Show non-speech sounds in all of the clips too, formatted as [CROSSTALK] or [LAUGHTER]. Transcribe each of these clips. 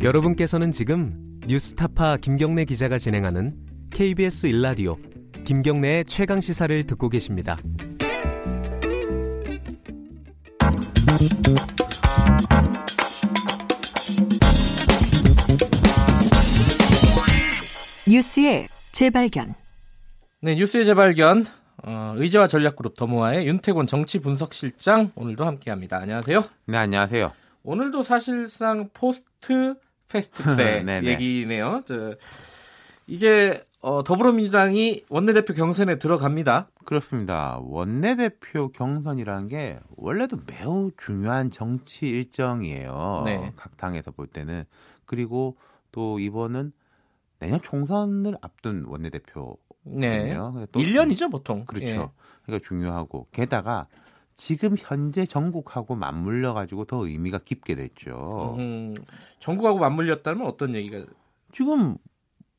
여러분께서는 지금 뉴스타파 김경래 기자가 진행하는 KBS 일라디오 김경래의 최강 시사를 듣고 계십니다. 뉴스의 재발견. 네, 뉴스의 재발견. 어, 의제와 전략그룹 더모아의 윤태곤 정치분석실장 오늘도 함께합니다. 안녕하세요. 네, 안녕하세요. 오늘도 사실상 포스트 패스트트랙 [LAUGHS] 네네. 얘기네요. 저, 이제 어, 더불어민주당이 원내대표 경선에 들어갑니다. 그렇습니다. 원내대표 경선이라는 게 원래도 매우 중요한 정치 일정이에요. 네. 각 당에서 볼 때는. 그리고 또 이번은 내년 총선을 앞둔 원내대표거든요. 네. 또 1년이죠, 보통. 그렇죠. 예. 그러니까 중요하고 게다가 지금 현재 전국하고 맞물려 가지고 더 의미가 깊게 됐죠. 음, 전국하고 맞물렸다면 어떤 얘기가 지금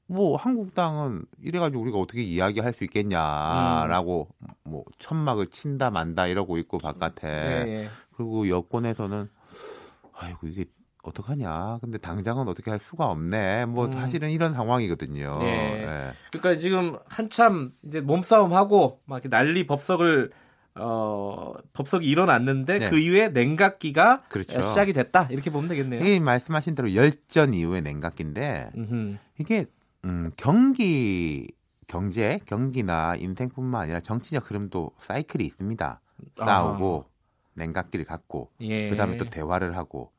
뭐 한국당은 이래가지고 우리가 어떻게 이야기할 수 있겠냐라고 뭐 천막을 친다 만다 이러고 있고 바깥에 예, 예. 그리고 여권에서는 아이고 이게 어떡하냐 근데 당장은 어떻게 할 수가 없네 뭐 음. 사실은 이런 상황이거든요. 예. 예. 그러니까 지금 한참 이제 몸싸움 하고 막 난리 법석을 어 법석이 일어났는데 네. 그 이후에 냉각기가 그렇죠. 시작이 됐다 이렇게 보면 되겠네요. 이게 말씀하신 대로 열전 이후의 냉각기인데 음흠. 이게 음, 경기 경제 경기나 인생뿐만 아니라 정치적 흐름도 사이클이 있습니다. 싸우고 냉각기를 갖고 예. 그다음에 또 대화를 하고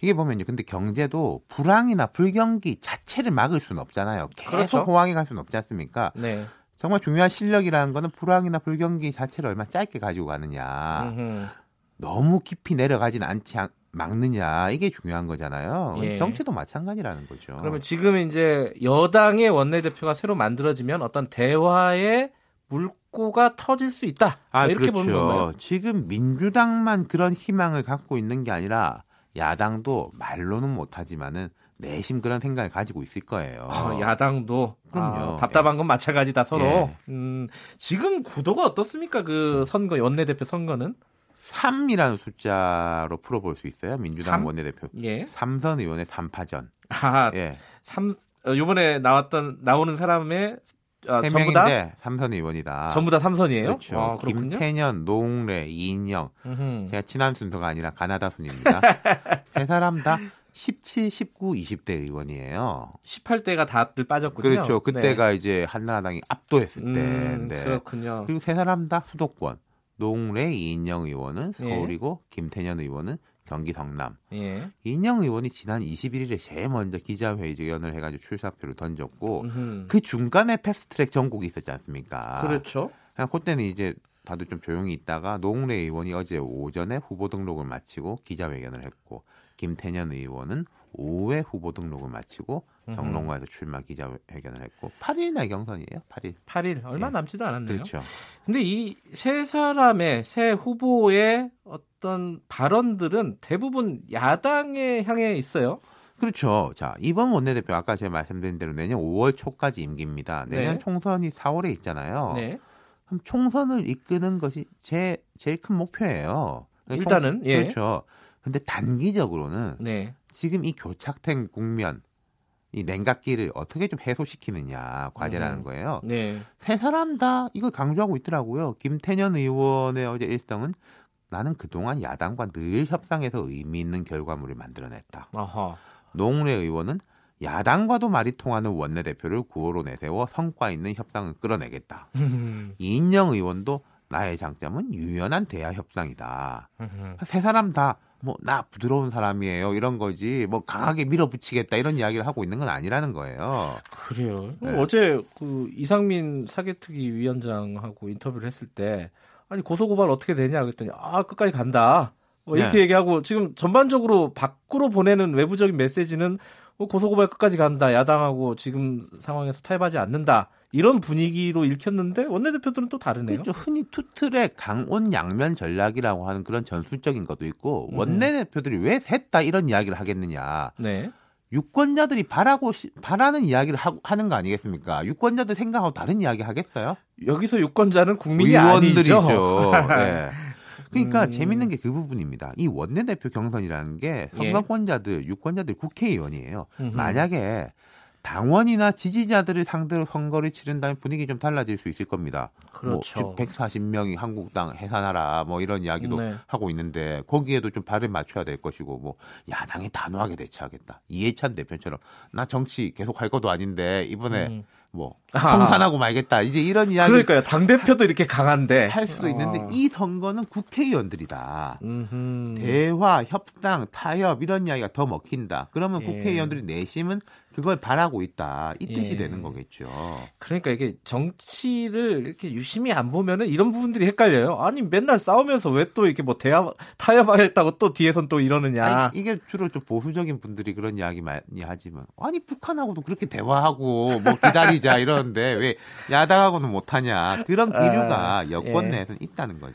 이게 보면요. 근데 경제도 불황이나 불경기 자체를 막을 수는 없잖아요. 계속 그렇죠. 호황이 갈 수는 없지 않습니까? 네. 정말 중요한 실력이라는 거는 불황이나 불경기 자체를 얼마나 짧게 가지고 가느냐. 음흠. 너무 깊이 내려가지는 않지 않- 막느냐. 이게 중요한 거잖아요. 예. 정치도 마찬가지라는 거죠. 그러면 지금 이제 여당의 원내대표가 새로 만들어지면 어떤 대화의 물꼬가 터질 수 있다. 아, 이렇게 그렇죠. 보는 건가요? 지금 민주당만 그런 희망을 갖고 있는 게 아니라 야당도 말로는 못하지만은 내심 그런 생각을 가지고 있을 거예요. 아, 야당도 그럼요. 아, 답답한 건 마찬가지다 서로. 예. 음, 지금 구도가 어떻습니까? 그 선거 원내대표 선거는 3이라는 숫자로 풀어볼 수 있어요. 민주당 삼? 원내대표. 예. 삼선 의원의 3파전. 아, 예. 삼 어, 요번에 나왔던 나오는 사람의 어, 세 전부 다 명인데 삼선 의원이다. 전부 다 삼선이에요. 그렇죠. 아, 그렇군요. 김태년, 노웅래, 이인영. 음흠. 제가 친한 순서가 아니라 가나다 순입니다. [LAUGHS] 세 사람 다 17, 19, 20대 의원이에요. 18대가 다들 빠졌군요. 그렇죠. 그때가 이제 한나라당이 압도했을 네. 때. 음, 네. 그렇군요. 그리고 세 사람 다 수도권. 노웅래, 이인영 의원은 예. 서울이고 김태년 의원은 경기 성남. 예. 이인영 의원이 지난 21일에 제일 먼저 기자회견을 해가지고 출사표를 던졌고 음흠. 그 중간에 패스트트랙 전국이 있었지 않습니까? 그렇죠. 그냥 그때는 이제 다들 좀 조용히 있다가 노웅래 의원이 어제 오전에 후보 등록을 마치고 기자회견을 했고 김태년 의원은 오후에 후보 등록을 마치고 정론과에서 출마 기자회견을 했고 8일 날 경선이에요. 8일. 8일 얼마 예. 남지도 않았네요. 그렇죠. 근데 이 세 사람의 세 후보의 어떤 발언들은 대부분 야당에 향해 있어요. 그렇죠. 자, 이번 원내대표 아까 제가 말씀드린 대로 내년 5월 초까지 임기입니다. 내년 네. 총선이 4월에 있잖아요. 네. 그럼 총선을 이끄는 것이 제 제일 큰 목표예요. 일단은, 예. 그렇죠. 근데 단기적으로는 네. 지금 이 교착된 국면, 이 냉각기를 어떻게 좀 해소시키느냐 과제라는 음. 거예요. 네. 세 사람 다 이걸 강조하고 있더라고요. 김태년 의원의 어제 일성은 나는 그동안 야당과 늘 협상해서 의미 있는 결과물을 만들어냈다. 아하. 노웅래 의원은 야당과도 말이 통하는 원내대표를 구호로 내세워 성과 있는 협상을 끌어내겠다. 이인영 의원도 나의 장점은 유연한 대화 협상이다. 세 사람 다 뭐 나 부드러운 사람이에요 이런 거지 뭐 강하게 밀어붙이겠다 이런 이야기를 하고 있는 건 아니라는 거예요. 그래요. 네. 어제 그 이상민 사개특위 위원장하고 인터뷰를 했을 때 아니 고소고발 어떻게 되냐 그랬더니 아 끝까지 간다. 뭐 이렇게 네. 얘기하고 지금 전반적으로 밖으로 보내는 외부적인 메시지는 뭐 고소고발 끝까지 간다. 야당하고 지금 상황에서 타협하지 않는다. 이런 분위기로 읽혔는데 원내대표들은 또 다르네요. 그렇죠. 흔히 투틀의 강온 양면 전략이라고 하는 그런 전술적인 것도 있고 음. 원내대표들이 왜 셋 다 이런 이야기를 하겠느냐. 네. 유권자들이 바라고 시- 바라는 이야기를 하, 하는 거 아니겠습니까? 유권자들 생각하고 다른 이야기 하겠어요? 여기서 유권자는 국민이 의원들이죠. 아니죠. 예. [LAUGHS] 그러니까 음. 재밌는 게 그 부분입니다. 이 원내대표 경선이라는 게 예. 선거권자들, 유권자들, 국회의원이에요. 음흠. 만약에 당원이나 지지자들을 상대로 선거를 치른다면 분위기 좀 달라질 수 있을 겁니다. 그렇죠. 뭐 140명이 한국당 해산하라 뭐 이런 이야기도 네. 하고 있는데 거기에도 좀 발을 맞춰야 될 것이고 뭐 야당이 단호하게 대처하겠다. 이해찬 대표처럼 나 정치 계속 할 것도 아닌데 이번에 음. 뭐 아. 청산하고 말겠다. 이제 이런 이야기 그러니까요. 당 대표도 이렇게 강한데 할 수도 있는데 어. 이 선거는 국회의원들이다. 음흠. 대화, 협상, 타협 이런 이야기가 더 먹힌다. 그러면 예. 국회의원들이 내심은 그걸 바라고 있다. 이 뜻이 예. 되는 거겠죠. 그러니까 이게 정치를 이렇게 유심히 안 보면은 이런 부분들이 헷갈려요. 아니 맨날 싸우면서 왜 또 이렇게 뭐 대화 타협하겠다고 또 뒤에선 또 이러느냐. 아니, 이게 주로 좀 보수적인 분들이 그런 이야기 많이 하지만 아니 북한하고도 그렇게 대화하고 뭐 기다리 자 [LAUGHS] 이러는데 왜 야당하고는 못하냐 그런 기류가 여권 예. 내에서는 있다는 거죠.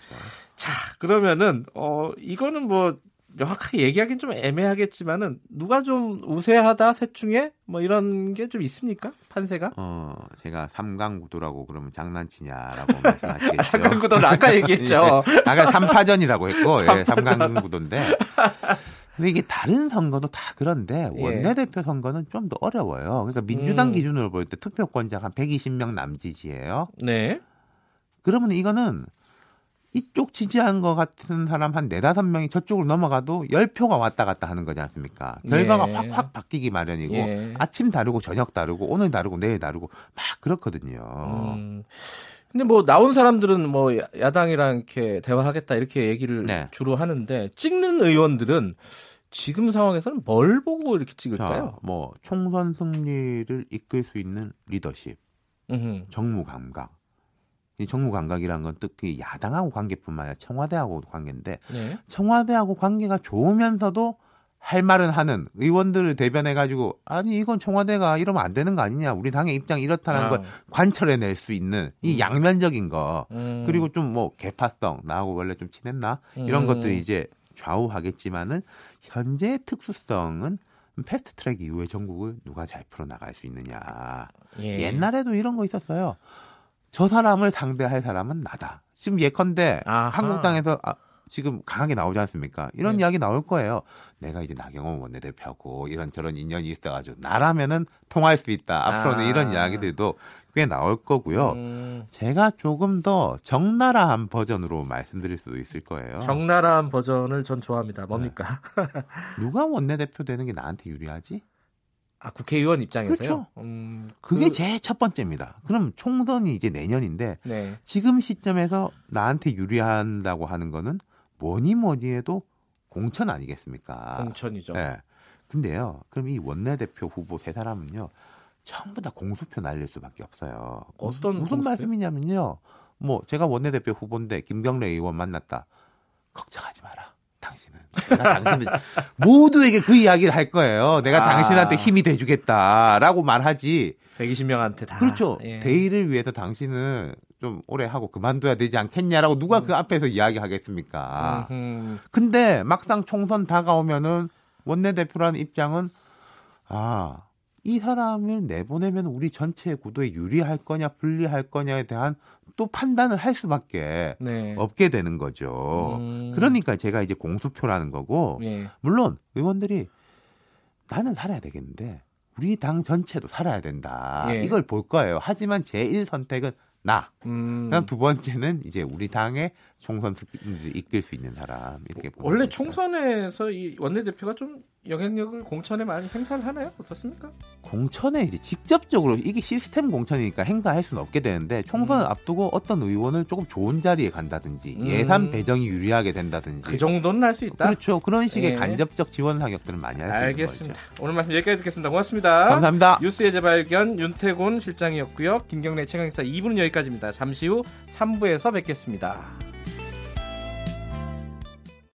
자 그러면은 어 이거는 뭐 명확하게 얘기하기는 좀 애매하겠지만은 누가 좀 우세하다 셋 중에 뭐 이런 게 좀 있습니까 판세가? 어 제가 삼강구도라고 그러면 장난치냐라고 말씀하시겠죠. [LAUGHS] 아, 상관구도는 아까 얘기했죠. [LAUGHS] 예, 아까 삼파전이라고 했고 예, 삼파전. 삼강구도인데. 근데 이게 다른 선거도 다 그런데 예. 원내대표 선거는 좀 더 어려워요. 그러니까 민주당 음. 기준으로 볼 때 투표권자가 한 120명 남지지예요. 네. 그러면 이거는 이쪽 지지한 것 같은 사람 한 네다섯 명이 저쪽으로 넘어가도 10표가 왔다 갔다 하는 거지 않습니까? 결과가 예. 확확 바뀌기 마련이고 예. 아침 다르고 저녁 다르고 오늘 다르고 내일 다르고 막 그렇거든요. 음. 근데 뭐 나온 사람들은 뭐 야- 야당이랑 이렇게 대화하겠다 이렇게 얘기를 네. 주로 하는데 찍는 의원들은 지금 상황에서는 뭘 보고 이렇게 자, 찍을까요? 뭐 총선 승리를 이끌 수 있는 리더십, 음흠. 정무 감각. 이 정무 감각이란 건 특히 야당하고 관계뿐만 아니라 청와대하고 관계인데 네. 청와대하고 관계가 좋으면서도 할 말은 하는 의원들을 대변해 가지고 아니 이건 청와대가 이러면 안 되는 거 아니냐 우리 당의 입장이 이렇다는 걸 관철해 낼 수 있는 이 양면적인 거 음. 그리고 좀 뭐 개파성 나하고 원래 좀 친했나 이런 음. 것들이 이제 좌우하겠지만은 현재의 특수성은 패스트 트랙 이후에 전국을 누가 잘 풀어 나갈 수 있느냐 예. 옛날에도 이런 거 있었어요. 저 사람을 상대할 사람은 나다. 지금 예컨대 아하. 한국당에서 아, 지금 강하게 나오지 않습니까? 이런 네. 이야기 나올 거예요. 내가 이제 나경원 원내대표하고 이런 저런 인연이 있어가지고 나라면은 통할 수 있다. 앞으로는 아. 이런 이야기들도 꽤 나올 거고요. 음, 제가 조금 더 적나라한 버전으로 말씀드릴 수도 있을 거예요. 적나라한 버전을 전 좋아합니다. 뭡니까? [LAUGHS] 누가 원내대표 되는 게 나한테 유리하지? 아 국회의원 입장에서요. 그렇죠. 음, 그게 그- 제일 첫 번째입니다. 그럼 총선이 이제 내년인데 네. 지금 시점에서 나한테 유리한다고 하는 거는 뭐니 뭐니 해도 공천 아니겠습니까? 공천이죠. 네. 근데요, 그럼 이 원내대표 후보 세 사람은요, 전부 다 공수표 날릴 수밖에 없어요. 어떤 무슨, 무슨? 말씀이냐면요, 뭐 제가 원내대표 후보인데 김경래 의원 만났다. 걱정하지 마라. 당신은 내가 당신들 [LAUGHS] 모두에게 그 이야기를 할 거예요. 내가 아. 당신한테 힘이 돼주겠다라고 말하지. 120명한테 다. 그렇죠. 예. 대의를 위해서 당신은 좀 오래 하고 그만둬야 되지 않겠냐라고 누가 그 앞에서 이야기하겠습니까? 음흠. 근데 막상 총선 다가오면은 원내대표라는 입장은 아, 이 사람을 내보내면 우리 전체 구도에 유리할 거냐 불리할 거냐에 대한 또 판단을 할 수밖에 네. 없게 되는 거죠. 음. 그러니까 제가 이제 공수표라는 거고 예. 물론 의원들이 나는 살아야 되겠는데 우리 당 전체도 살아야 된다. 예. 이걸 볼 거예요. 하지만 제1 선택은 나. 음. 그다음 두 번째는 이제 우리 당의 총선 이끌 수 있는 사람 이렇게 보는 원래. 총선에서 이 원내대표가 좀 영향력을 공천에 많이 행사를 하나요? 어떻습니까? 공천에 이제 직접적으로 이게 시스템 공천이니까 행사할 수는 없게 되는데 총선을 음. 앞두고 어떤 의원을 조금 좋은 자리에 간다든지 음. 예산 배정이 유리하게 된다든지 그 정도는 할 수 있다. 그렇죠 그런 식의 예. 간접적 지원 사격들을 많이 할 수 있는 알겠습니다. 거죠. 오늘 말씀 여기까지 듣겠습니다. 고맙습니다. 감사합니다. 뉴스의 재발견 윤태곤 실장이었고요. 김경래 최강기사 2부는 여기까지입니다. 잠시 후 3부에서 뵙겠습니다.